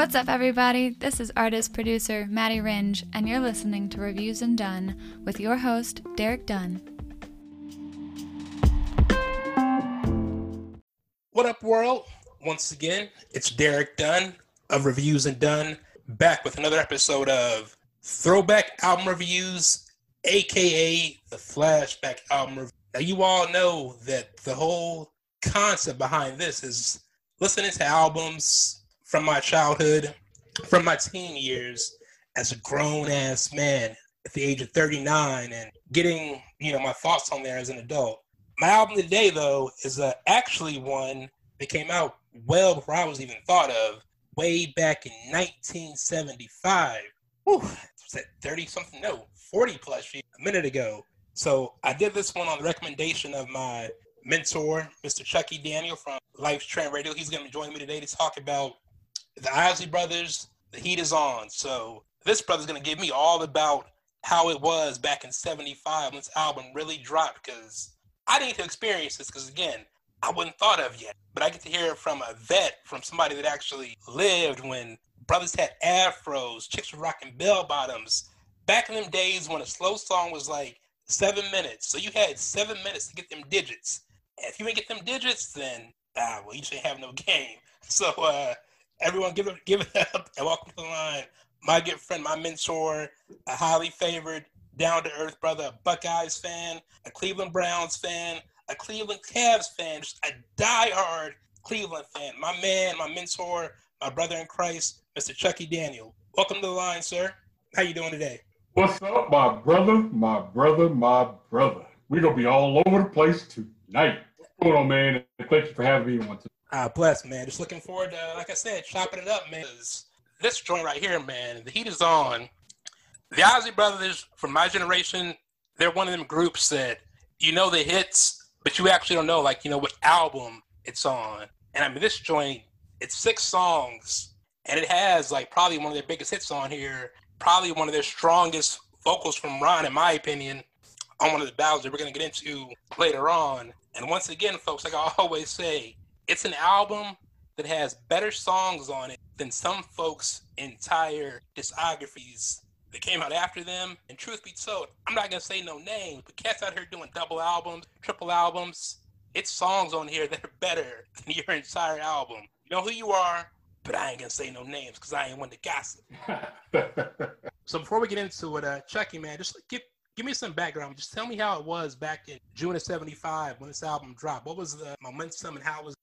What's up, everybody? This is artist producer Maddie Ringe, and you're listening to Reviews and Done with your host, Derek Dunn. What up, world? Once again, it's Derek Dunn of Reviews and Done, back with another episode of Throwback Album Reviews, aka the Flashback Album Review. Now, you all know that the whole concept behind this is listening to albums from my childhood, from my teen years as a grown ass man at the age of 39 and getting, you know, my thoughts on there as an adult. My album today, though, is uh, actually one that came out well before I was even thought of, way back in 1975. Whew, was that 30 something? No, 40 plus a minute ago. So I did this one on the recommendation of my mentor, Mr. Chucky Daniel from Life's Trend Radio. He's going to be joining me today to talk about the Isley Brothers, the heat is on. So this brother's gonna give me all about how it was back in '75 when this album really dropped. Because I didn't get to experience this. Because again, I wasn't thought of yet. But I get to hear it from a vet, from somebody that actually lived when brothers had afros, chicks were rocking bell bottoms. Back in them days when a slow song was like seven minutes, so you had seven minutes to get them digits. And if you didn't get them digits, then ah, well, you should have no game. So uh, Everyone, give it, give it up and welcome to the line. My good friend, my mentor, a highly favored, down to earth brother, a Buckeyes fan, a Cleveland Browns fan, a Cleveland Cavs fan, just a die-hard Cleveland fan. My man, my mentor, my brother in Christ, Mr. Chucky Daniel. Welcome to the line, sir. How you doing today? What's up, my brother, my brother, my brother? We're gonna be all over the place tonight. What's going on, man? Thank you for having me on today. Ah, bless, man. Just looking forward to, like I said, chopping it up, man. This joint right here, man, the heat is on. The Isley Brothers, from my generation, they're one of them groups that you know the hits, but you actually don't know, like, you know, what album it's on. And I mean, this joint, it's six songs, and it has, like, probably one of their biggest hits on here, probably one of their strongest vocals from Ron, in my opinion, on one of the ballads that we're going to get into later on. And once again, folks, like I always say, it's an album that has better songs on it than some folks' entire discographies that came out after them. And truth be told, I'm not gonna say no names, but cats out here doing double albums, triple albums. It's songs on here that are better than your entire album. You know who you are, but I ain't gonna say no names because I ain't one to gossip. so before we get into it, uh, Chucky, man, just give give me some background. Just tell me how it was back in June of '75 when this album dropped. What was the momentum and how was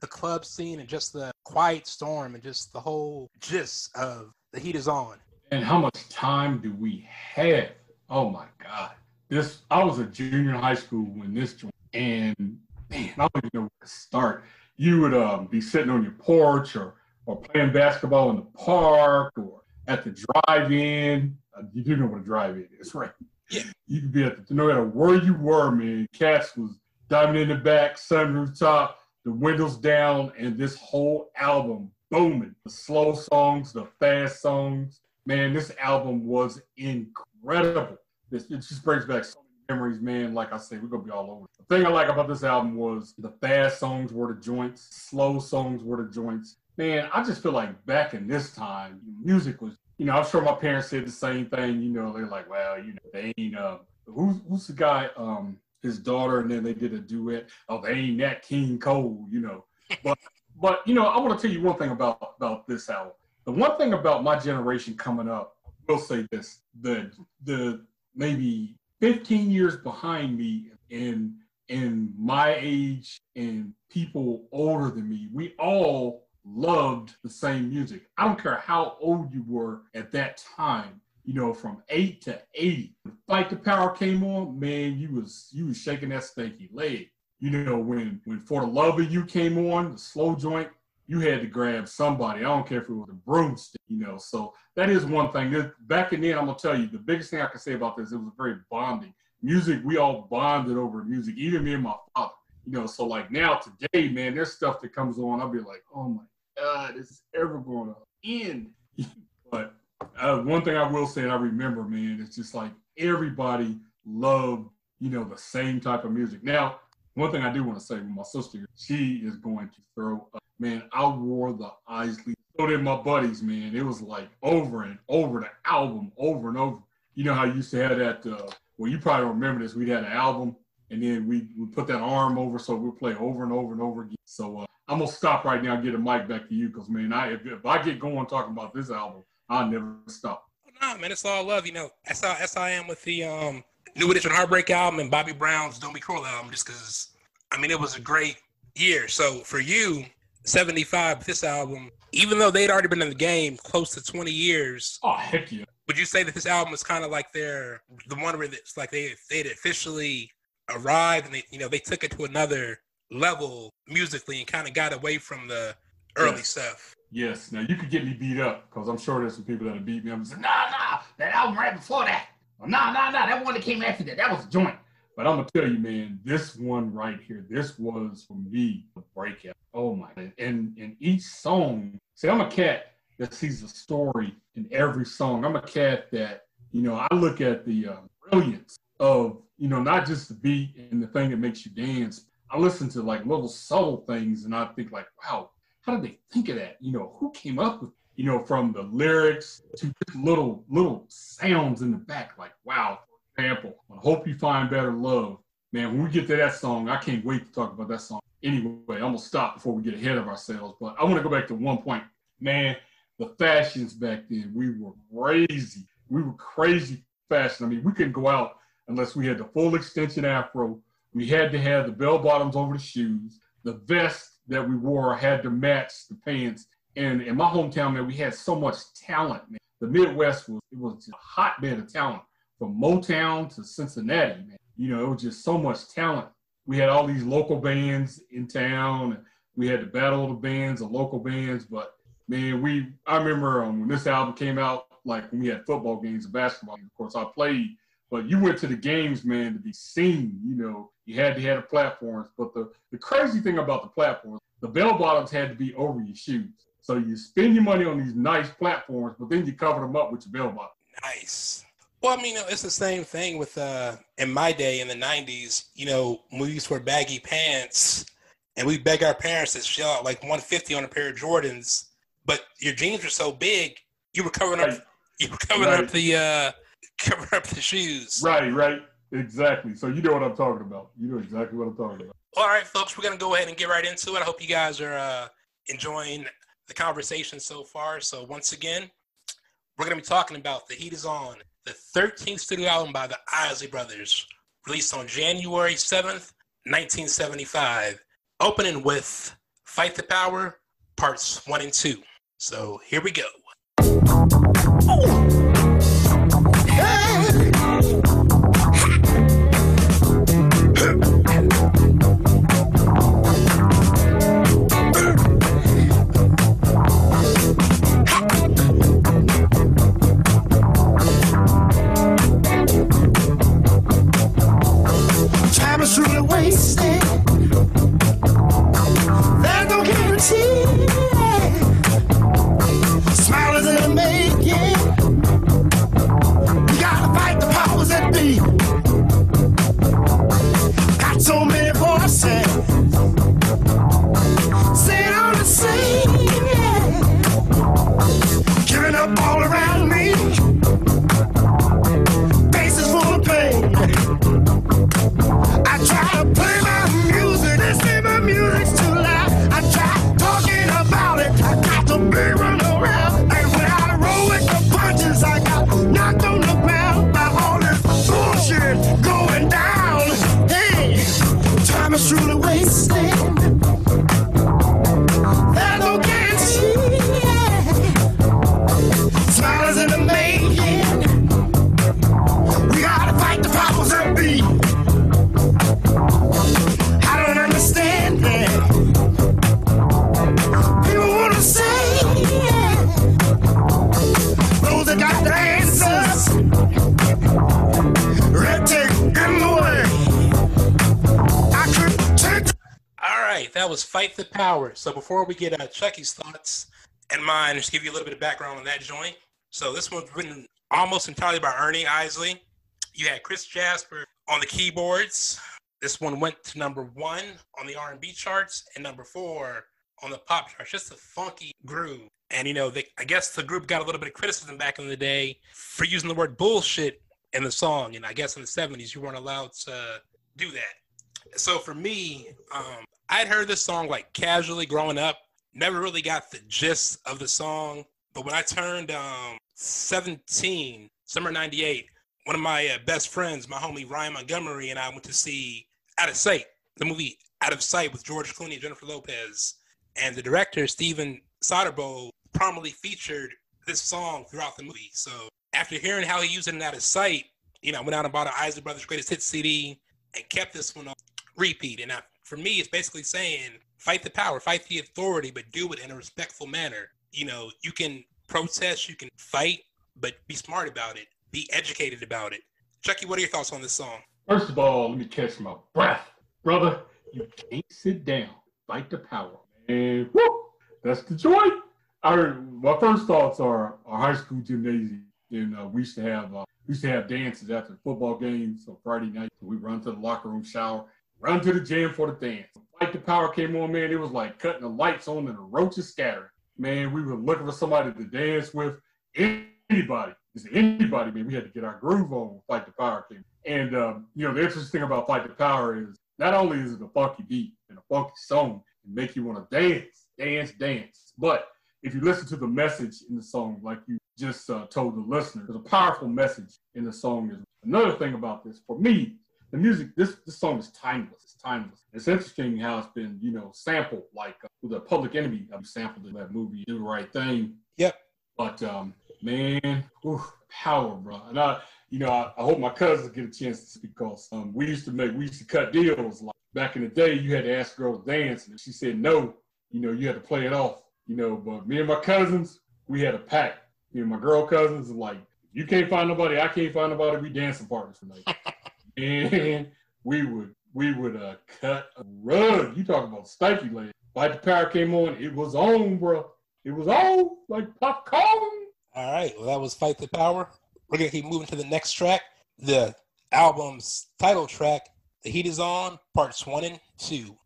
the club scene and just the quiet storm and just the whole gist of the heat is on. And how much time do we have? Oh my God. This I was a junior in high school when this joined, and man, I don't even know where to start. You would um, be sitting on your porch or or playing basketball in the park or at the drive-in. Uh, you do know what a drive-in is, right? Yeah. You could be at the, no matter where you were, man. Cats was diving in the back, sunroof top, the windows down, and this whole album booming. The slow songs, the fast songs. Man, this album was incredible. This, it just brings back so many memories, man. Like I said, we're gonna be all over. The thing I like about this album was the fast songs were the joints, slow songs were the joints. Man, I just feel like back in this time, music was. You know, I'm sure my parents said the same thing. You know, they're like, well, you know, they ain't. Uh, who's who's the guy? Um, his daughter, and then they did a duet. Oh, they ain't Nat King Cole, you know. But but you know, I want to tell you one thing about about this album. The one thing about my generation coming up, we will say this: the the maybe 15 years behind me in in my age and people older than me, we all loved the same music. I don't care how old you were at that time you know, from eight to eighty. Fight the Power came on, man, you was you was shaking that stanky leg. You know, when when For the Love of You came on, the slow joint, you had to grab somebody. I don't care if it was a broomstick, you know. So that is one thing. Back in then, I'm gonna tell you, the biggest thing I can say about this, it was very bonding. Music, we all bonded over music, even me and my father. You know, so like now today, man, there's stuff that comes on. I'll be like, oh my God, this is ever going to end? but uh, one thing I will say, and I remember, man, it's just like everybody loved, you know, the same type of music. Now, one thing I do want to say with my sister, she is going to throw up. Man, I wore the Isley So did my buddies, man. It was like over and over the album, over and over. You know how you used to have that. Uh, well, you probably remember this. We had an album, and then we we put that arm over, so we play over and over and over again. So uh, I'm gonna stop right now and get a mic back to you, because man, I if, if I get going talking about this album, I'll never stop. Nah, man, it's all love. You know, that's how that's how I am with the um New Edition Heartbreak album and Bobby Brown's Don't Be Cruel album, just because I mean it was a great year. So for you, 75, this album, even though they'd already been in the game close to 20 years. Oh heck yeah! Would you say that this album is kind of like their the one where it's like they they'd officially arrived and they you know they took it to another level musically and kind of got away from the early Yes. stuff. Yes. Now you could get me beat up because I'm sure there's some people that'll beat me. I'm just nah, nah, that album right before that. Nah, nah, nah, that one that came after that. That was a joint. But I'm gonna tell you, man, this one right here, this was for me the breakout. Oh my! And in each song, see, I'm a cat that sees a story in every song. I'm a cat that you know I look at the uh, brilliance of you know not just the beat and the thing that makes you dance. I listen to like little subtle things, and I think like, wow, how did they think of that? You know, who came up with you know from the lyrics to little little sounds in the back, like wow. For example, I hope you find better love. Man, when we get to that song, I can't wait to talk about that song. Anyway, I'm gonna stop before we get ahead of ourselves. But I want to go back to one point. Man, the fashions back then, we were crazy. We were crazy fashion. I mean, we couldn't go out unless we had the full extension afro. We had to have the bell bottoms over the shoes. The vest that we wore had to match the pants. And in my hometown, man, we had so much talent, man. The Midwest was it was a hotbed of talent from Motown to Cincinnati, man. You know, it was just so much talent. We had all these local bands in town. We had the battle the bands, the local bands. But man, we I remember um, when this album came out, like when we had football games and basketball. Games. Of course, I played, but you went to the games, man, to be seen. You know, you had to have the platforms. But the the crazy thing about the platforms, the bell bottoms had to be over your shoes. So you spend your money on these nice platforms, but then you cover them up with your bell bottoms. Nice. Well, I mean, it's the same thing with uh in my day in the '90s. You know, when we used to wear baggy pants, and we beg our parents to shell out like 150 on a pair of Jordans, but your jeans were so big, you were covering Right. up, you were covering Right. up the uh covering up the shoes. Right, right, exactly. So you know what I'm talking about. You know exactly what I'm talking about. All right, folks, we're gonna go ahead and get right into it. I hope you guys are uh, enjoying the conversation so far. So once again, we're gonna be talking about "The Heat Is On," the 13th studio album by the Isley Brothers, released on January 7th, 1975, opening with "Fight the Power" parts one and two. So here we go. Time Fight the Power. So before we get uh, Chucky's thoughts and mine, just give you a little bit of background on that joint. So this one's written almost entirely by Ernie Isley. You had Chris Jasper on the keyboards. This one went to number one on the R&B charts and number four on the pop charts. Just a funky groove. And you know, they, I guess the group got a little bit of criticism back in the day for using the word bullshit in the song. And I guess in the 70s, you weren't allowed to do that. So for me, um, I'd heard this song like casually growing up, never really got the gist of the song. But when I turned um, 17, summer 98, one of my uh, best friends, my homie Ryan Montgomery, and I went to see Out of Sight, the movie Out of Sight with George Clooney and Jennifer Lopez. And the director, Steven Soderbergh, prominently featured this song throughout the movie. So after hearing how he used it in Out of Sight, you know, I went out and bought an Isley Brothers Greatest Hits CD and kept this one on repeat. And I, for me, it's basically saying fight the power, fight the authority, but do it in a respectful manner. You know, you can protest, you can fight, but be smart about it, be educated about it. Chucky, what are your thoughts on this song? First of all, let me catch my breath. Brother, you can't sit down. Fight the power. And whoo, that's the joy. I my first thoughts are our high school gymnasium. And uh, we used to have uh, we used to have dances after football games on Friday night. We run to the locker room, shower, run to the gym for the dance. Fight the power came on, man. It was like cutting the lights on and the roaches scattering. Man, we were looking for somebody to dance with. Anybody, just anybody, man. We had to get our groove on. Fight the power came. And um, you know, the interesting thing about Fight the Power is not only is it a funky beat and a funky song and make you want to dance, dance, dance, but if you listen to the message in the song, like you just uh, told the listener, there's a powerful message in the song. Is another thing about this for me. The music, this this song is timeless. It's timeless. It's interesting how it's been, you know, sampled like uh, with a Public Enemy. I sampled in that movie, Do the Right Thing. Yep. But um, man, ooh, power, bro. And I, you know, I, I, hope my cousins get a chance to speak because um, we used to make, we used to cut deals. Like back in the day, you had to ask a girl to dance, and if she said no, you know, you had to play it off. You know, but me and my cousins, we had a pact. Me and my girl cousins, like, you can't find nobody, I can't find nobody. We dancing partners tonight. and we would we would uh, cut a rug. You talk about stanky leg. Fight the power came on, it was on, bro. It was on like popcorn. All right, well that was Fight the Power. We're gonna keep moving to the next track, the album's title track, "The Heat Is On," parts one and two.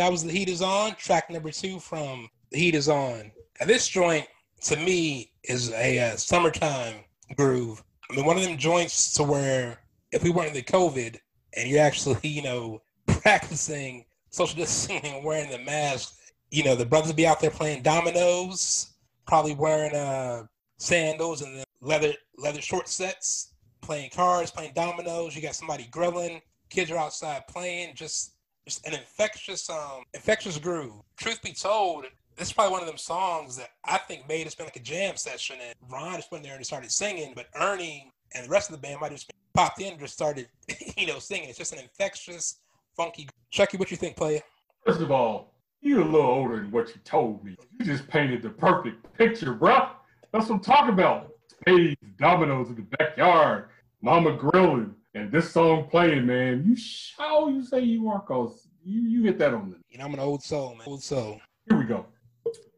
That was The Heat Is On, track number two from The Heat Is On. This joint, to me, is a uh, summertime groove. I mean, one of them joints to where if we weren't in the COVID and you're actually, you know, practicing social distancing and wearing the mask, you know, the brothers be out there playing dominoes, probably wearing uh, sandals and leather leather short sets, playing cards, playing dominoes. You got somebody grilling. Kids are outside playing, just just an infectious, um, infectious groove. Truth be told, this is probably one of them songs that I think made us been like a jam session. And Ron just went there and started singing, but Ernie and the rest of the band might have just popped in and just started, you know, singing. It's just an infectious, funky. Chucky, what you think, player? First of all, You're a little older than what you told me. You just painted the perfect picture, bro. That's what I'm talking about. Spades, dominoes in the backyard, mama grilling, and this song playing, man. You how you say you are, cause you you hit that on the. You know, I'm an old soul, man. Old soul. Here we go.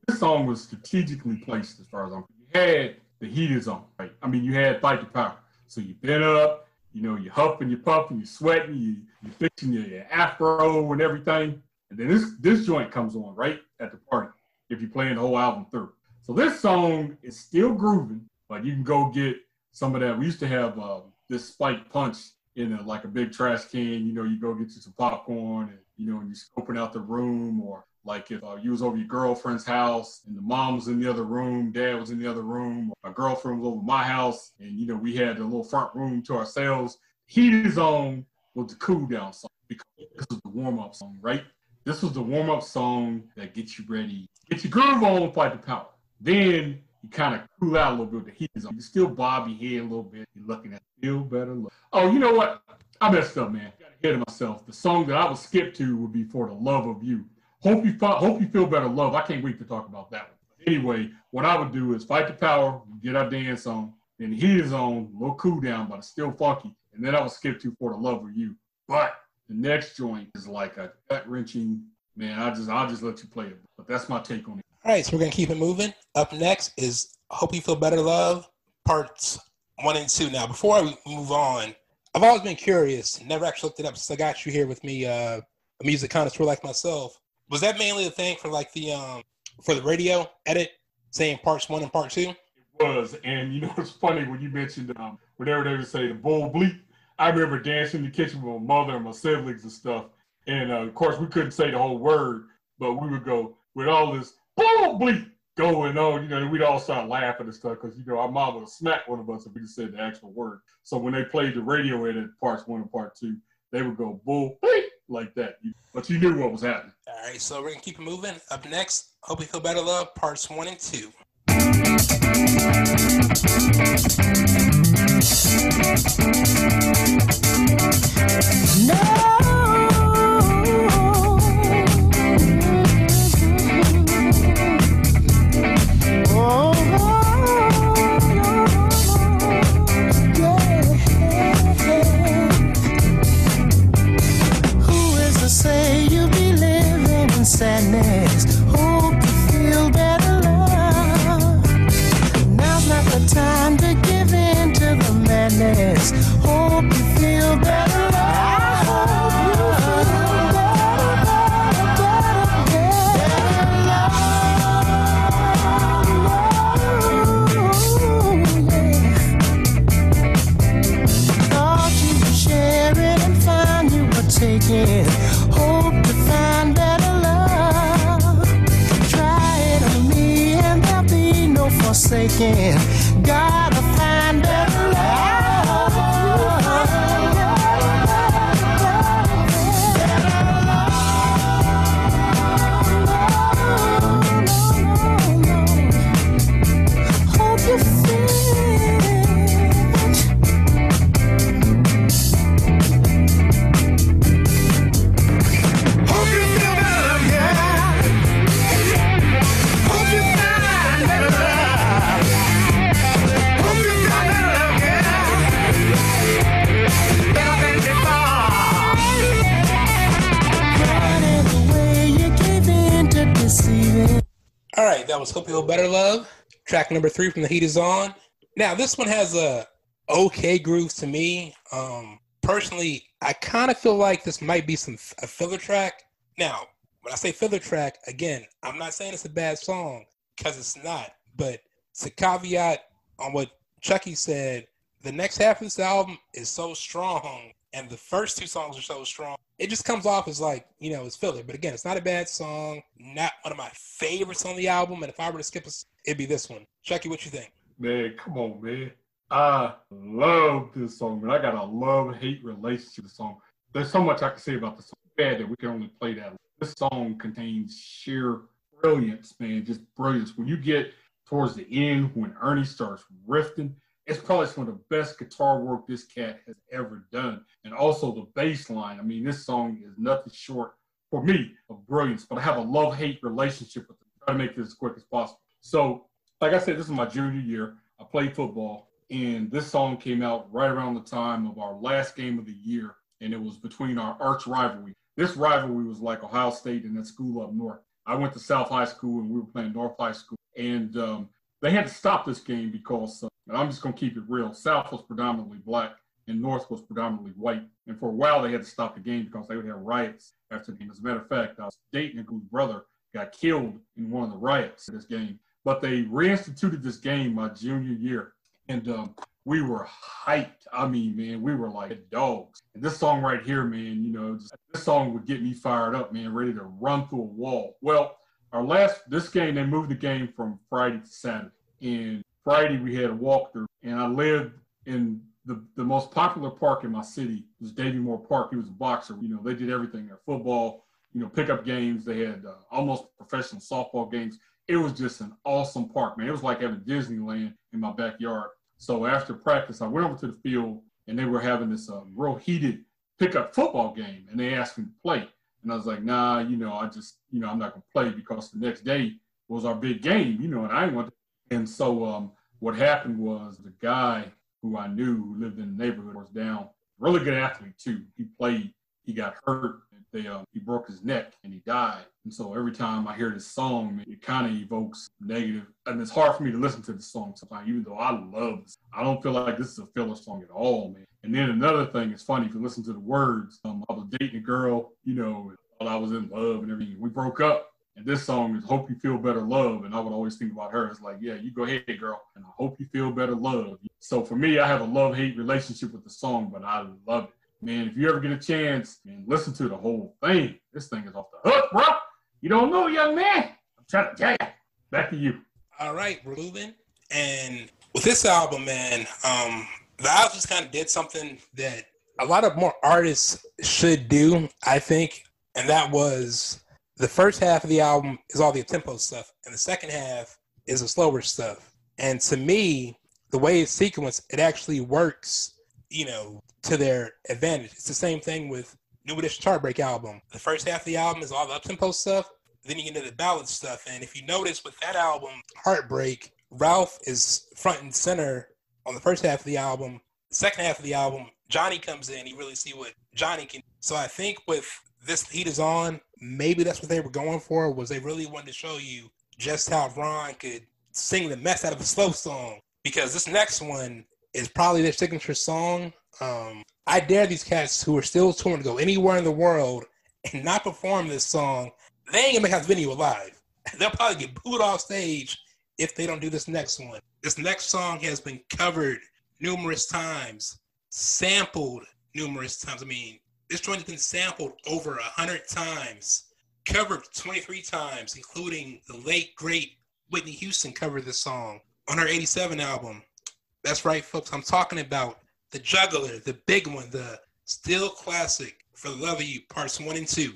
This song was strategically placed as far as I'm. You had the heat is on, right? I mean, you had fight the power. So you been up, you know, you're huffing, you're puffing, you're sweating, you you're fixing your, your afro and everything. And then this this joint comes on right at the party if you're playing the whole album through. So this song is still grooving, but you can go get some of that. We used to have uh, this spike punch in a, like a big trash can. You know, you go get you some popcorn and you know, and you scoping out the room, or like if uh, you was over your girlfriend's house and the mom was in the other room, dad was in the other room, my girlfriend was over my house, and you know we had a little front room to ourselves. Heat is on was the cool down song because this was the warm up song, right? This was the warm up song that gets you ready, get your groove on, fight the power. Then you kind of cool out a little bit. The heat is on. You still bob your head a little bit. You're looking at feel better. Look. Oh, you know what? I messed up, man. Got ahead of myself. The song that I would skip to would be for the love of you. Hope you hope you feel better, love. I can't wait to talk about that one. Anyway, what I would do is fight the power, get our dance on, then the heat is on, a little cool down, but it's still funky. And then I would skip to for the love of you. But the next joint is like a gut wrenching. Man, I just I'll just let you play it. But that's my take on it. All right, so we're gonna keep it moving. Up next is "Hope You Feel Better, Love" parts one and two. Now, before I move on, I've always been curious. Never actually looked it up since I got you here with me, uh, a music connoisseur like myself. Was that mainly the thing for like the um for the radio edit, saying parts one and part two? It was, and you know it's funny when you mentioned um whenever they would say the bull bleep. I remember dancing in the kitchen with my mother and my siblings and stuff, and uh, of course we couldn't say the whole word, but we would go with all this bull bleep going on, you know, we'd all start laughing and stuff because, you know, our mom would smack one of us if we just said the actual word. So when they played the radio edit parts one and part two, they would go bull bleep like that. But you knew what was happening. All right, so we're going to keep it moving. Up next, Hope You Feel Better Love, parts one and two. Who Gotta was Hope You Feel Better Love, track number three from The Heat Is On. Now, this one has a okay groove to me. Um, personally, I kind of feel like this might be some a filler track. Now, when I say filler track, again, I'm not saying it's a bad song because it's not. But to caveat on what Chucky said, the next half of this album is so strong, and the first two songs are so strong. It just comes off as like you know it's filler. But again, it's not a bad song. Not one of my favorites on the album. And if I were to skip, a, it'd be this one. Chucky, what you think? Man, come on, man. I love this song, man. I got a love hate relationship with the song. There's so much I can say about the song. Bad that we can only play that. This song contains sheer brilliance, man. Just brilliance. When you get towards the end, when Ernie starts riffing, it's probably some of the best guitar work this cat has ever done. And also the bass line. I mean, this song is nothing short for me, of brilliance, but I have a love hate relationship with them. Try to make this as quick as possible. So, like I said, this is my junior year. I played football, and this song came out right around the time of our last game of the year, and it was between our arch rivalry. This rivalry was like Ohio State and that school up north. I went to South High School, and we were playing North High School, and um, they had to stop this game because, uh, and I'm just going to keep it real, South was predominantly black and North was predominantly white. And for a while, they had to stop the game because they would have riots after the game. As a matter of fact, I was dating a whose brother got killed in one of the riots this game. But they reinstituted this game my junior year. And um, we were hyped. I mean, man, we were like dogs. And this song right here, man, you know, just, this song would get me fired up, man, ready to run through a wall. Well, our last, this game, they moved the game from Friday to Saturday. And Friday, we had a walkthrough. And I lived in the, the most popular park in my city was Davey Moore Park. He was a boxer. You know, they did everything there football, you know, pickup games. They had uh, almost professional softball games. It was just an awesome park, man. It was like having Disneyland in my backyard. So after practice, I went over to the field and they were having this uh, real heated pickup football game. And they asked me to play. And I was like, nah, you know, I just, you know, I'm not to play because the next day was our big game, you know, and I to. And so um, what happened was the guy who I knew who lived in the neighborhood was down. Really good athlete too. He played. He got hurt. They, uh, he broke his neck and he died. And so every time I hear this song, it kind of evokes negative. And it's hard for me to listen to the song sometimes, even though I love this. I don't feel like this is a filler song at all, man. And then another thing is funny if you listen to the words. Um, I was dating a girl, you know, thought I was in love and everything. We broke up. And this song is Hope You Feel Better Love. And I would always think about her. It's like, yeah, you go ahead, girl. And I hope you feel better love. So for me, I have a love hate relationship with the song, but I love it. Man, if you ever get a chance, man, listen to the whole thing. This thing is off the hook, bro. You don't know, young man. I'm trying to tell you. Back to you. All right, Ruben. And with this album, man, um, the album just kind of did something that a lot of more artists should do, I think. And that was the first half of the album is all the tempo stuff, and the second half is the slower stuff. And to me, the way it's sequenced, it actually works, you know, to their advantage. It's the same thing with New Edition Heartbreak album. The first half of the album is all the up tempo stuff. Then you get into the ballad stuff. And if you notice with that album, Heartbreak, Ralph is front and center on the first half of the album. The second half of the album, Johnny comes in. You really see what Johnny can. do. So I think with this heat is on, maybe that's what they were going for. Was they really wanted to show you just how Ron could sing the mess out of a slow song? Because this next one is probably their signature song. Um, I dare these cats who are still touring to go anywhere in the world and not perform this song. They ain't gonna make out the video alive. They'll probably get booed off stage if they don't do this next one. This next song has been covered numerous times, sampled numerous times. I mean, this joint has been sampled over a hundred times, covered 23 times, including the late great Whitney Houston covered this song on her 87 album. That's right, folks. I'm talking about the juggler, the big one, the still classic for the love of you, parts one and two.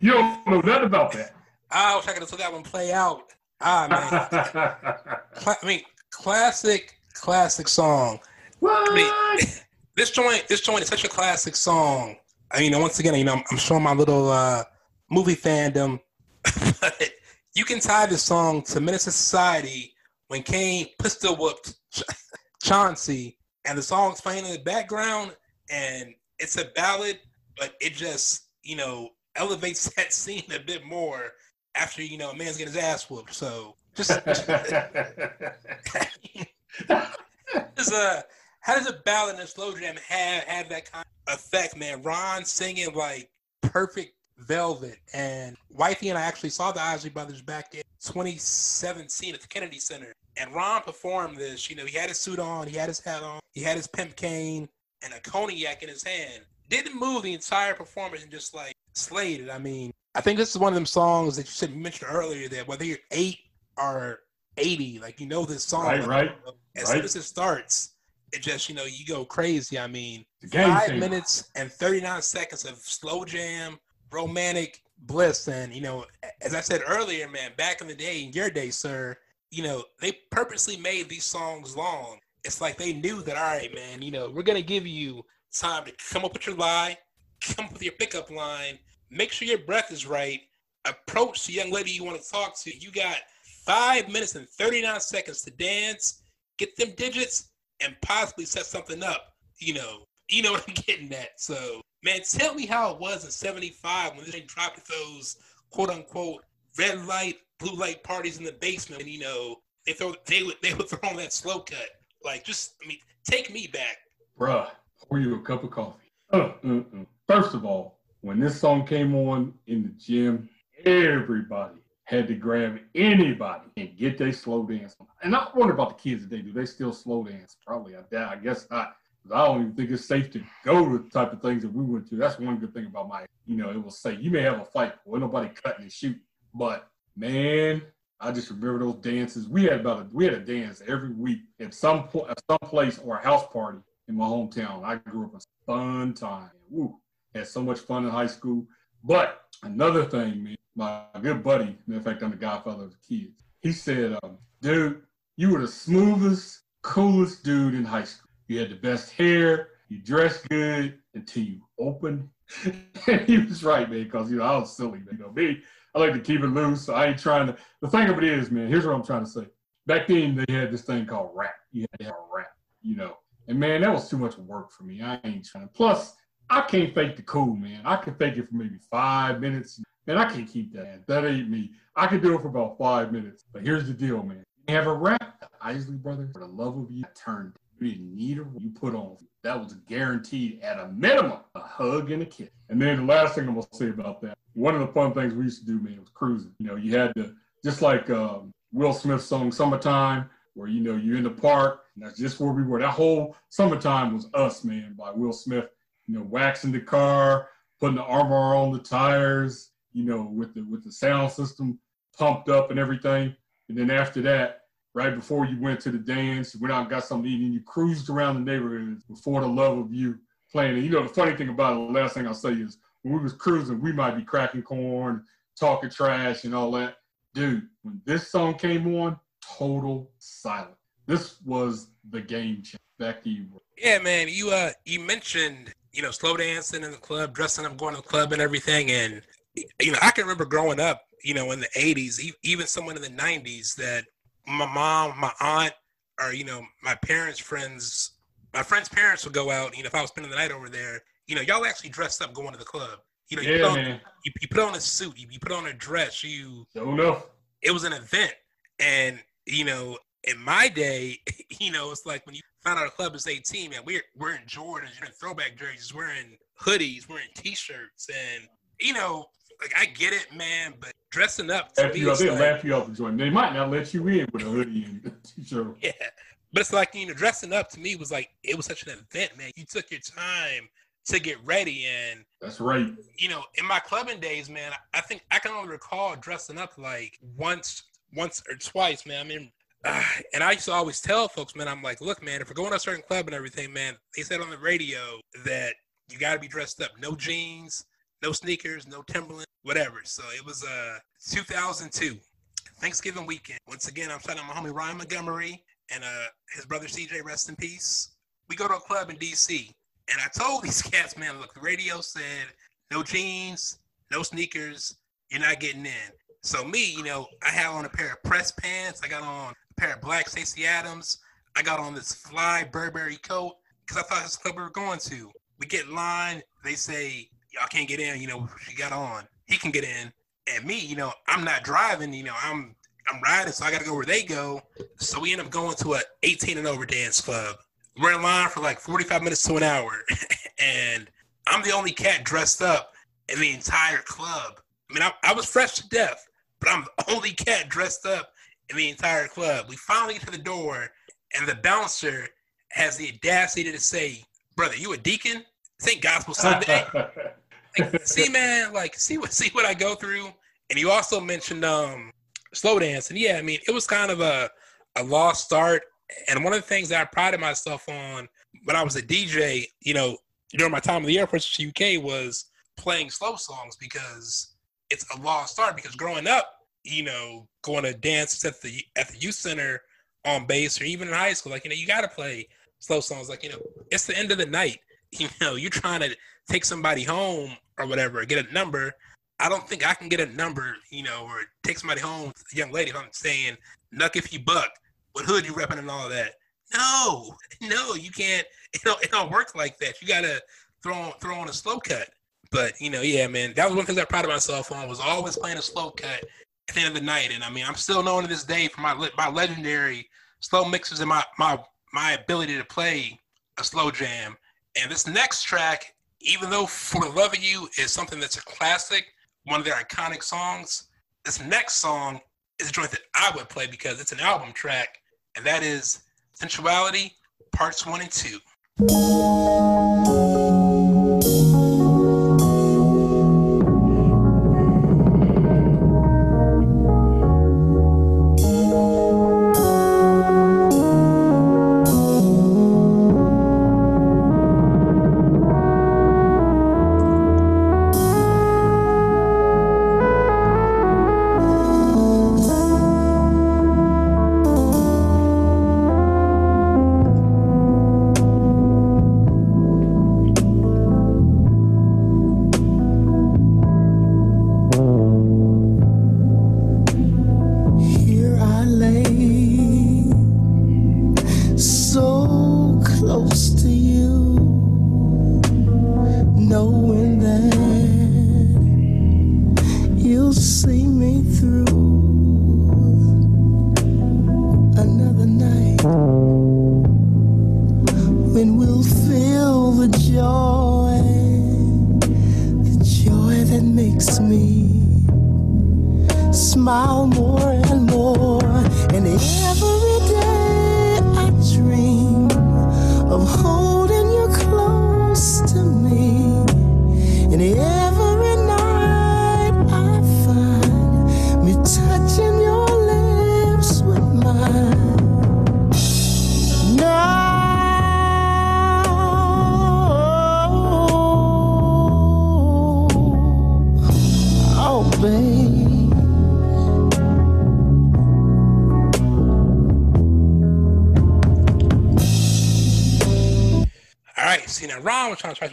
You don't know nothing about that. I wish I could have let that one play out. Ah, man. Cla- I mean, classic, classic song. what? This joint, this joint is such a classic song. I mean, once again, you know, I'm, I'm showing my little uh, movie fandom, but you can tie this song to Menace Society when Caine pistol whooped Ch- Chauncey, and the song's playing in the background, and it's a ballad, but it just, you know, elevates that scene a bit more after you know a man's getting his ass whooped. So just, does a uh, how does a ballad and a slow jam have have that kind of effect, man? Ron singing like perfect velvet, and Wifey and I actually saw the Isley Brothers back in 2017 at the Kennedy Center, and Ron performed this. You know, he had his suit on, he had his hat on, he had his pimp cane, and a cognac in his hand. Didn't move the entire performance and just like slayed it. I mean, I think this is one of them songs that you said you mentioned earlier that whether you're eight or 80, like you know this song. Right, like, right, As soon as it starts, it just you know you go crazy. I mean, five minutes and 39 seconds of slow jam, romantic bliss, and you know, as I said earlier, man, back in the day, in your day, sir, you know, they purposely made these songs long. It's like they knew that, all right, man, you know, we're gonna give you time to come up with your lie, come with your pickup line, make sure your breath is right, approach the young lady you want to talk to. You got five minutes and 39 seconds to dance, get them digits, and possibly set something up. You know, you know what I'm getting at. So, man, tell me how it was in 75 when this thing dropped those quote unquote red light, blue light parties in the basement, and you know, they throw they would they would throw on that slow cut. Like just I mean, take me back. Bruh, pour you a cup of coffee. Uh, uh. First of all, when this song came on in the gym, everybody had to grab anybody and get their slow dance. And I wonder about the kids today. Do they still slow dance? Probably. I. I guess not. I don't even think it's safe to go to the type of things that we went to. That's one good thing about my, you know, it will say you may have a fight, but nobody cutting and shooting. But man, I just remember those dances. We had about a we had a dance every week at some point, at some place or a house party in my hometown. I grew up a fun time. Woo, had so much fun in high school. But another thing, man, my good buddy, in fact, I'm the godfather of the kids. He said, um, "Dude, you were the smoothest, coolest dude in high school. You had the best hair. You dressed good until you opened." and he was right, man, because you know I was silly, man. You know me. I like to keep it loose. So I ain't trying to. The thing of it is, man, here's what I'm trying to say. Back then, they had this thing called rap. You had to have a rap, you know. And man, that was too much work for me. I ain't trying. Plus, I can't fake the cool, man. I can fake it for maybe five minutes. Man, I can't keep that. That ain't me. I can do it for about five minutes. But here's the deal, man. You have a rap, the Isley Brothers, for the love of you, turned. You didn't need a you put on. That was guaranteed at a minimum, a hug and a kiss. And then the last thing I'm gonna say about that, one of the fun things we used to do, man, was cruising. You know, you had to just like um, Will Smith's song "Summertime," where you know you're in the park, and that's just where we were. That whole "Summertime" was us, man, by Will Smith. You know, waxing the car, putting the armor on the tires. You know, with the with the sound system pumped up and everything. And then after that, right before you went to the dance, you went out and got something to eat, and you cruised around the neighborhood before the love of you playing. And you know, the funny thing about it, the last thing I'll say is when we was cruising, we might be cracking corn, talking trash and all that. Dude, when this song came on, total silence. This was the game changer. Back to you. Yeah, man. You uh, you mentioned you know slow dancing in the club, dressing up, going to the club, and everything. And you know, I can remember growing up, you know, in the '80s, e- even someone in the '90s, that my mom, my aunt, or you know, my parents' friends, my friends' parents would go out. You know, if I was spending the night over there, you know, y'all actually dressed up going to the club. You know, you, Yeah, put, on, you, you put on a suit, you, you put on a dress, you Sure enough. it was an event. And, you know, in my day, you know, it's like when you found out a club is 18, man, we're we're in Jordans, you're in throwback jerseys, we're in hoodies, we're in t-shirts, and you know, like I get it, man, but dressing up to me you they'll like, laugh you off the joint. They might not let you in with a hoodie and t-shirt. yeah. But it's like, you know, dressing up to me was like it was such an event, man. You took your time to get ready and That's right. you know, in my clubbing days, man, I think I can only recall dressing up like once, once or twice, man. I mean, and I used to always tell folks, man, I'm like, look, man, if we're going to a certain club and everything, man, they said on the radio that you got to be dressed up, no jeans, no sneakers, no Timberland, whatever. So it was uh 2002, Thanksgiving weekend. Once again, I'm shouting out my homie Ryan Montgomery and uh his brother CJ, rest in peace. We go to a club in DC, and I told these cats, man, look, the radio said no jeans, no sneakers, you're not getting in. So me, you know, I have on a pair of press pants. I got on pair of black Stacey Adams. I got on this fly Burberry coat because I thought this club we were going to. We get in line. They say y'all can't get in. You know, she got on. He can get in. And me, you know, I'm not driving. You know, I'm I'm riding, so I got to go where they go. So we end up going to a 18 and over dance club. We're in line for like 45 minutes to an hour, and I'm the only cat dressed up in the entire club. I mean, I, I was fresh to death, but I'm the only cat dressed up in the entire club. We finally get to the door, and the bouncer has the audacity to say, "Brother, you a deacon? This ain't gospel Sunday." like, see, man, like see what see what I go through. And you also mentioned um slow dance, and yeah, I mean, it was kind of a a lost start. And one of the things that I prided myself on when I was a DJ, you know, during my time in the Air Force UK was playing slow songs because it's a lost start. Because growing up, you know, going to dance at the at the youth center on base or even in high school, like you know, you got to play slow songs. Like you know, it's the end of the night. You know, you're trying to take somebody home or whatever, get a number. I don't think I can get a number, you know, or take somebody home, a young lady. If I'm saying nuck if you buck, what hood you repping and all that. No, no, you can't. It don't, it don't work like that. You gotta throw on, throw on a slow cut. But you know, yeah, man, that was one thing I prided myself on was always playing a slow cut at the end of the night. And I mean, I'm still known to this day for my my legendary slow mixes and my my my ability to play a slow jam. And this next track, even though "For the Love of You" is something that's a classic, one of their iconic songs, this next song is a joint that I would play because it's an album track, and that is "Sensuality" Parts One and Two.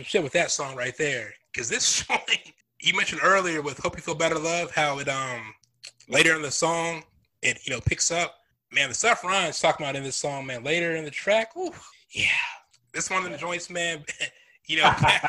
Shit with that song right there. Cause this joint you mentioned earlier with Hope You Feel Better Love, how it um later in the song it you know picks up. Man, the stuff Ron's talking about in this song, man, later in the track, ooh, yeah. This one of the joints, man, you know, back,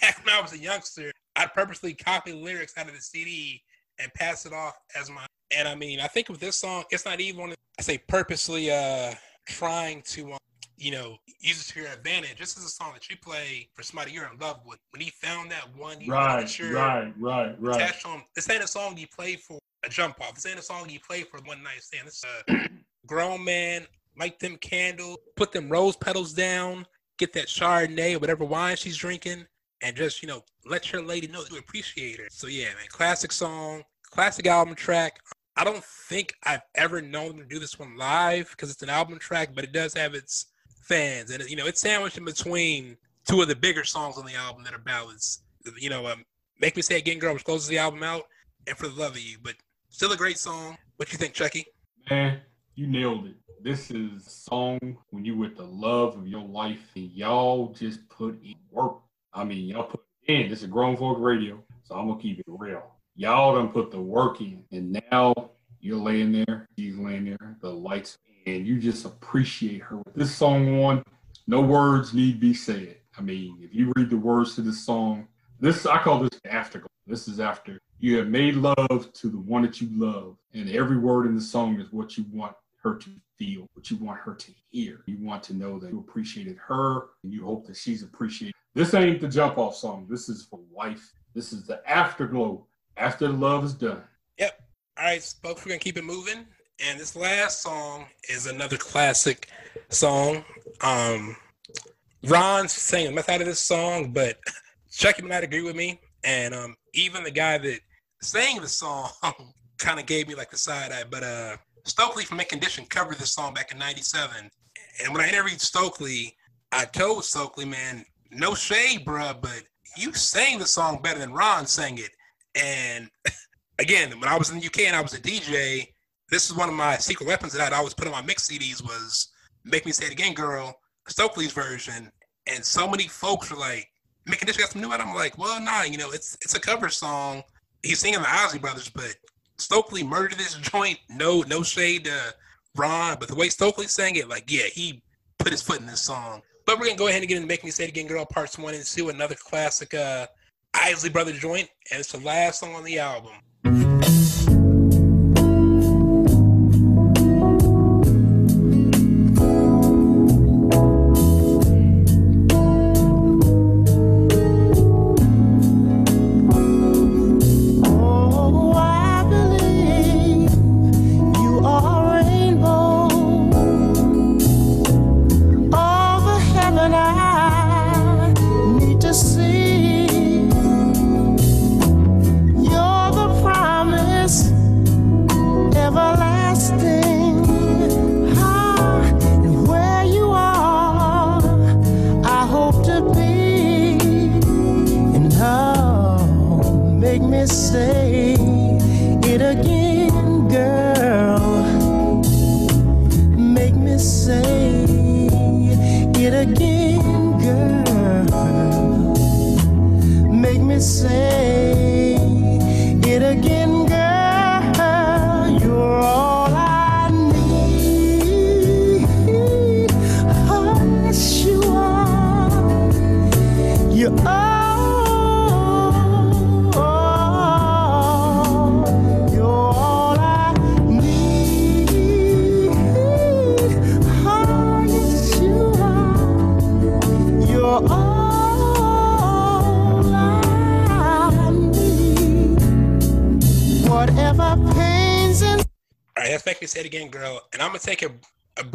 back when I was a youngster, I'd purposely copy lyrics out of the CD and pass it off as my and I mean, I think with this song, it's not even I say purposely uh trying to um, you know, use it to your advantage. This is a song that you play for somebody you're in love with. When he found that one, you Right, you're right, right, right. attached him. This ain't a song you play for a jump off. This ain't a song you play for one night stand. This is a grown man, light them candles, put them rose petals down, get that Chardonnay or whatever wine she's drinking, and just, you know, let your lady know that you appreciate her. So yeah, man, classic song, classic album track. I don't think I've ever known them to do this one live because it's an album track, but it does have its fans, and you know it's sandwiched in between two of the bigger songs on the album that are ballads. You know, um, "Make Me Say Again, Girl," which closes the album out, and "For the Love of You," but still a great song. What you think, Chucky? Man, you nailed it. This is a song when you with the love of your life and y'all just put in work. I mean, y'all put in. This is grown folk radio, so I'm gonna keep it real. Y'all done put the work in, and now you're laying there, she's laying there, the lights, and you just appreciate her. With this song on, no words need be said. I mean, if you read the words to this song, this I call this afterglow. This is after you have made love to the one that you love, and every word in the song is what you want her to feel, what you want her to hear. You want to know that you appreciated her, and you hope that she's appreciated. This ain't the jump off song. This is for life. This is the afterglow after the love is done. Yep. All right, folks, we're gonna keep it moving. And this last song is another classic song. Um, Ron sang the mess out of this song, but Chucky might agree with me. And um, even the guy that sang the song kind of gave me like the side eye. But uh, Stokely from Condition covered this song back in '97. And when I interviewed Stokely, I told Stokely, man, no shade, bruh, but you sang the song better than Ron sang it. And again, when I was in the UK and I was a DJ, this is one of my secret weapons that I'd always put on my mix CDs was "Make Me Say It Again, Girl," Stokely's version. And so many folks were like, "Making this got some new." And I'm like, "Well, nah, you know, it's it's a cover song. He's singing the Isley Brothers, but Stokely murdered this joint. No, no shade to Ron, but the way Stokely sang it, like, yeah, he put his foot in this song. But we're gonna go ahead and get into "Make Me Say It Again, Girl" parts one and two, another classic uh, Isley Brother joint, and it's the last song on the album.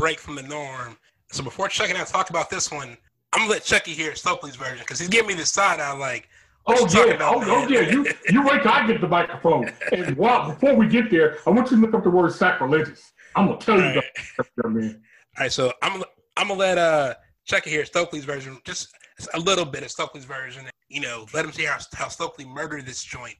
Break from the norm. So before Chucky and I talk about this one, I'm gonna let Chucky hear Stokely's version because he's giving me the side eye like, Oh yeah, about, oh, oh yeah. You you wait till I get the microphone. And while before we get there, I want you to look up the word sacrilegious. I'm gonna tell you All right. that, man. All right, so I'm I'm gonna let uh Chucky hear Stokely's version, just a little bit of Stokely's version. You know, let him see how, how Stokely murdered this joint.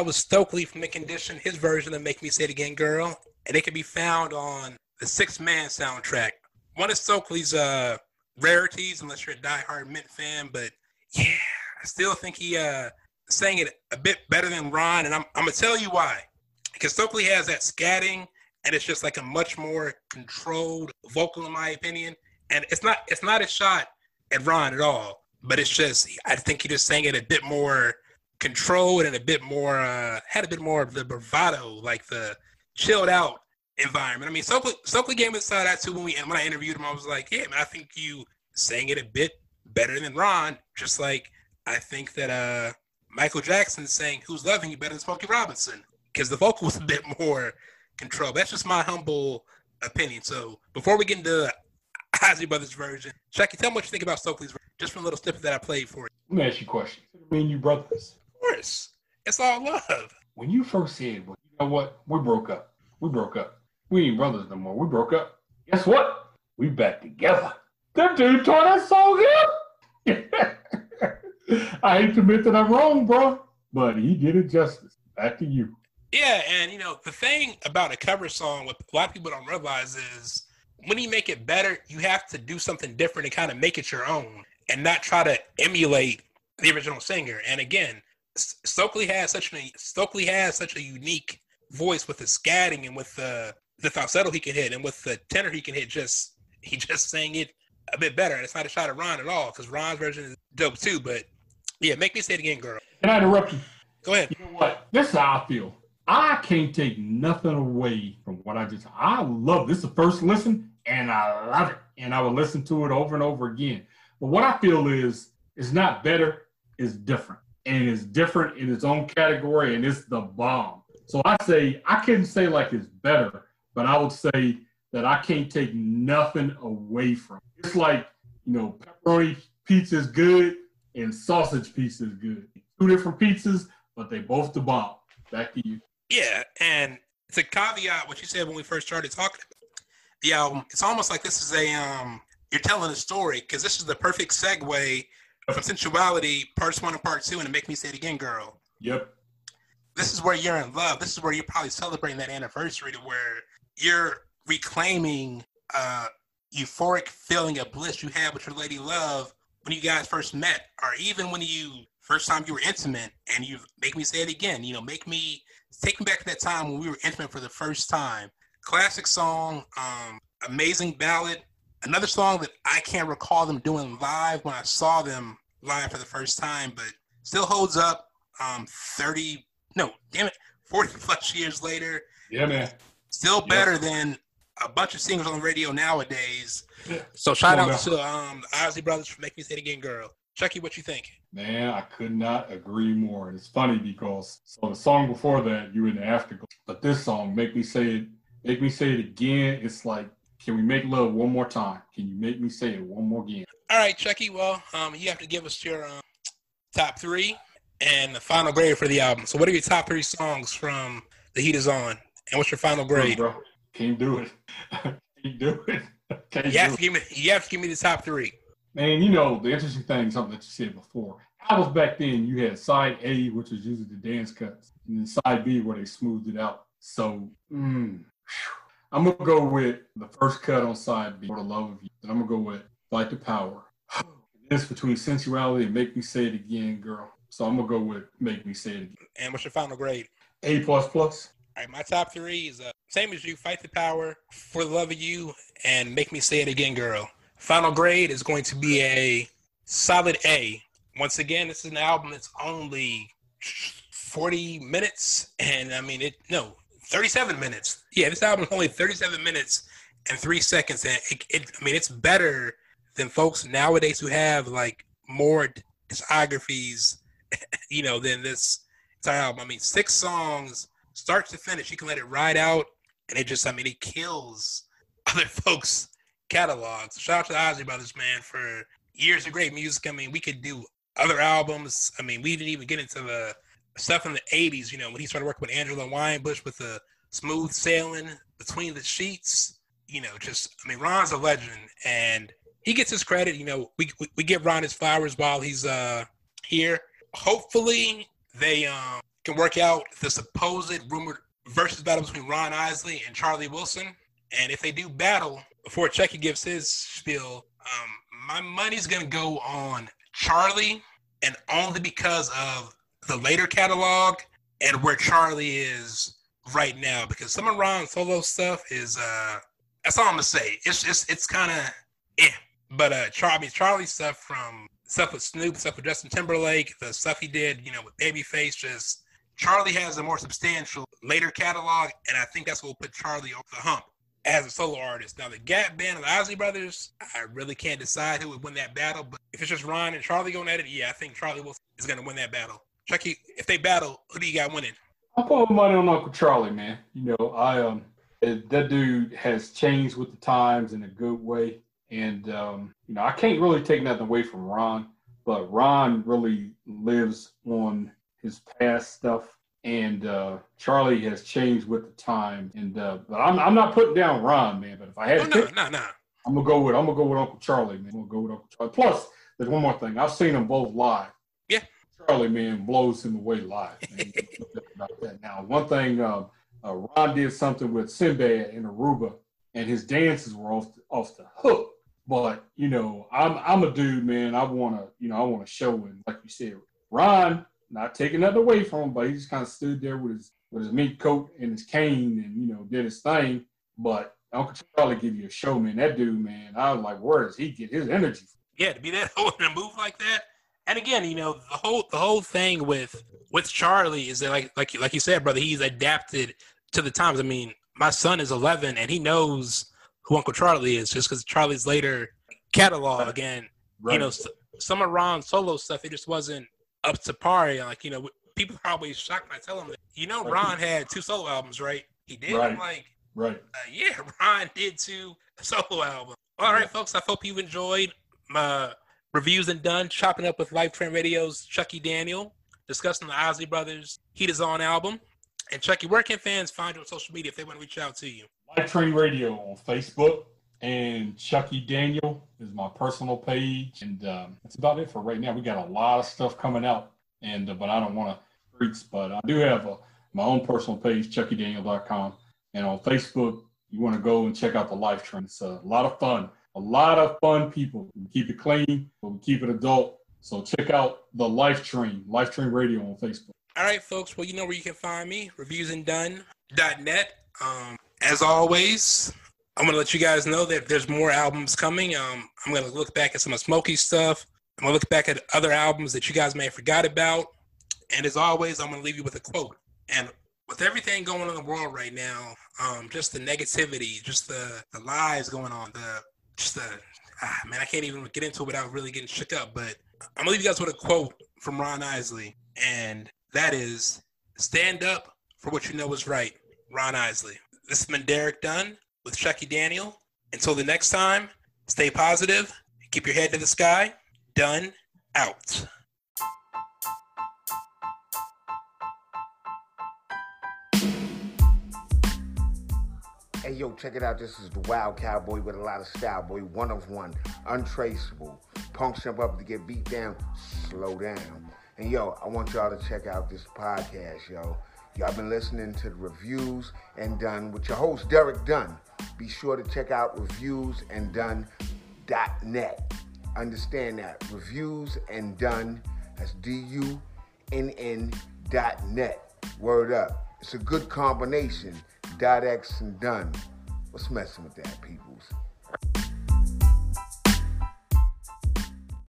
That was Stokely from The Condition, his version of Make Me Say It Again Girl. And it can be found on the Sixth Man soundtrack. One of Stokely's uh, rarities, unless you're a diehard Mint fan. But yeah, I still think he uh, sang it a bit better than Ron. And I'm, I'm to tell you why. Because Stokely has that scatting, and it's just like a much more controlled vocal, in my opinion. And it's not it's not a shot at Ron at all, but it's just I think he just sang it a bit more controlled and a bit more uh, had a bit more of the bravado, like the chilled out environment. I mean, Stokely, Stokely gave side out too when we when I interviewed him, I was like, yeah, man, I think you sang it a bit better than Ron. Just like I think that uh, Michael Jackson sang "Who's Loving You" better than Smokey Robinson because the vocal was a bit more controlled. That's just my humble opinion. So before we get into Isley Brothers version, Chucky, tell me what you think about Stokely's version, just from a little snippet that I played for you. Let me ask you a question. Me and you brothers. Course, it's all love. When you first said, well, you know what? We broke up. We broke up. We ain't brothers no more. We broke up. Guess what? We back together. That dude tore that song up. I hate to admit that I'm wrong, bro, but he did it justice. Back to you. Yeah, and you know the thing about a cover song, what a lot of people don't realize is when you make it better, you have to do something different and kind of make it your own, and not try to emulate the original singer. And again, Stokely has such a Stokely has such a unique voice with the scatting and with the the falsetto he can hit and with the tenor he can hit. Just he just sang it a bit better, and it's not a shot at Ron at all because Ron's version is dope too. But yeah, make me say it again, girl. Can I interrupt you? Go ahead. You know what? This is how I feel. I can't take nothing away from what I just. I love this. Is the first listen, and I love it, and I will listen to it over and over again. But what I feel is, it's not better. It's different, and it's different in its own category, and it's the bomb. So I say I couldn't say like it's better, but I would say that I can't take nothing away from. It. It's like you know, pepperoni pizza is good and sausage pizza is good. Two different pizzas, but they both the bomb. Back to you. Yeah, and it's a caveat what you said when we first started talking about the album. It's almost like this is a um you're telling a story because this is the perfect segue from sensuality parts one and part two and to make me say it again, girl. Yep. This is where you're in love. This is where you're probably celebrating that anniversary to where you're reclaiming uh euphoric feeling of bliss you had with your lady love when you guys first met, or even when you first time you were intimate and you make me say it again, you know, make me take me back to that time when we were intimate for the first time. Classic song, um, amazing ballad. Another song that I can't recall them doing live when I saw them live for the first time, but still holds up. Um, 30, no, damn it, 40 plus years later. Yeah, man. Still better than a bunch of singers on the radio nowadays. Yeah. So shout Come on out to um, the Isley Brothers for making me say it again, girl. Chucky, what you think? Man, I could not agree more. And it's funny because so the song before that, you were in the afterglow. But this song, Make Me Say It, Make Me Say It Again, it's like, can we make love one more time? Can you make me say it one more again? All right, Chucky. Well, um, you have to give us your um, top three and the final grade for the album. So, what are your top three songs from The Heat Is On? And what's your final grade? Bro, can't do it. can't do it. Can't You do have it. to give me. You have to give me the top three. Man, you know, the interesting thing, something that you said before. Albums back then, you had side A, which was usually the dance cuts, and then side B, where they smoothed it out. So, mm. I'm going to go with the first cut on side B, For the Love of You. And I'm going to go with Fight the Power. It's between sensuality and Make Me Say It Again, girl. So I'm going to go with Make Me Say It Again. And what's your final grade? A plus plus. All right, my top three is uh, same as you. Fight the power for the love of you, and make me say it again, girl. Final grade is going to be a solid A. Once again, this is an album that's only 40 minutes, and I mean it. No, 37 minutes. Yeah, this album is only 37 minutes and three seconds, and it, it I mean it's better than folks nowadays who have like more discographies, you know, than this entire album. I mean, six songs, start to finish. You can let it ride out, and it just, I mean, it kills other folks' catalogs. Shout out to the Isley Brothers, man, for years of great music. I mean, we could do other albums. I mean, we didn't even get into the stuff in the 80s, you know, when he started working with Angela Winbush with the smooth sailing between the sheets. You know, just, I mean, Ron's a legend, and he gets his credit. You know, we, we, we give Ron his flowers while he's uh here. Hopefully, they um can work out the supposed rumored versus battle between Ron Isley and Charlie Wilson. And if they do battle before Chucky gives his spiel, um, my money's gonna go on Charlie, and only because of the later catalog and where Charlie is right now. Because some of Ron's solo stuff is uh that's all I'm gonna say. It's just it's kind of eh. But uh, Charlie, Charlie's stuff from stuff with Snoop, stuff with Justin Timberlake, the stuff he did, you know, with Babyface, just Charlie has a more substantial later catalog, and I think that's what will put Charlie over the hump as a solo artist. Now, the Gap Band of the Isley Brothers, I really can't decide who would win that battle, but if it's just Ron and Charlie going at it, yeah, I think Charlie Wilson is to win that battle. Chucky, if they battle, who do you got winning? I'm putting money on Uncle Charlie, man. You know, I um, that dude has changed with the times in a good way. And um, you know, I can't really take nothing away from Ron, but Ron really lives on his past stuff, and uh, Charlie has changed with the time. And uh, but I'm I'm not putting down Ron, man. But if I had Oh, to no, pick, no, no. I'm gonna go with I'm gonna go with Uncle Charlie, man. I'm gonna go with Uncle Charlie. Plus, there's one more thing. I've seen them both live. Charlie, man, blows him away live. That. Now, one thing, um, uh, Ron did something with Sinbad in Aruba, and his dances were off the, off the hook. But you know, I'm I'm a dude, man. I wanna, you know, I want to show him, like you said, Ron. Not taking nothing away from him, but he just kind of stood there with his with his mink coat and his cane, and you know, did his thing. But Uncle Charlie give you a show, man. That dude, man, I was like, where does he get his energy? Yeah, to be that old and move like that. And again, you know, the whole the whole thing with with Charlie is that like like like you said, brother, he's adapted to the times. I mean, my son is 11 and he knows who Uncle Charlie is just because Charlie's later catalog and Right. you know some of Ron's solo stuff it just wasn't up to par. And, Like you know, people are always shocked when I tell them that you know Ron had two solo albums, right? He did. I'm like, right. uh, yeah, Ron did two solo albums. All right, Yeah. folks. I hope you enjoyed my reviews and done chopping up with Life Train Radio's Chucky Daniel, discussing the Isley Brothers Heat Is On album. And Chucky, where can fans find you on social media if they want to reach out to you? Life Train Radio on Facebook, and Chucky Daniel is my personal page, and um, that's about it for right now. We got a lot of stuff coming out, and uh, but I don't want to preach, but I do have a, my own personal page, ChuckyDaniel.com, and on Facebook, you want to go and check out the Life Train. It's a lot of fun, a lot of fun people. We keep it clean, but we keep it adult. So check out the Life Train, Life Train Radio on Facebook. All right, folks. Well, you know where you can find me, reviewsanddone.net. Um, as always, I'm going to let you guys know that there's more albums coming. Um, I'm going to look back at some of Smokey's stuff. I'm going to look back at other albums that you guys may have forgot about. And as always, I'm going to leave you with a quote. And with everything going on in the world right now, um, just the negativity, just the, the lies going on, the just the ah, man, I can't even get into it without really getting shook up. But I'm gonna leave you guys with a quote from Ron Isley, and that is stand up for what you know is right. Ron Isley. This has been Derek Dunn with Chucky Daniel. Until the next time, stay positive, keep your head to the sky. Done out. Hey yo, check it out. This is the Wild Cowboy with a lot of style, boy. One of one, untraceable. Punks jump up to get beat down. Slow down. And yo, I want y'all to check out this podcast, yo. Y'all been listening to the reviews and done with your host Derek Dunn. Be sure to check out reviews and reviewsanddone.net. Understand that reviews and done. That's D-U-N-N dot net. Word up. It's a good combination. Dot X and done. What's messing with that, peoples?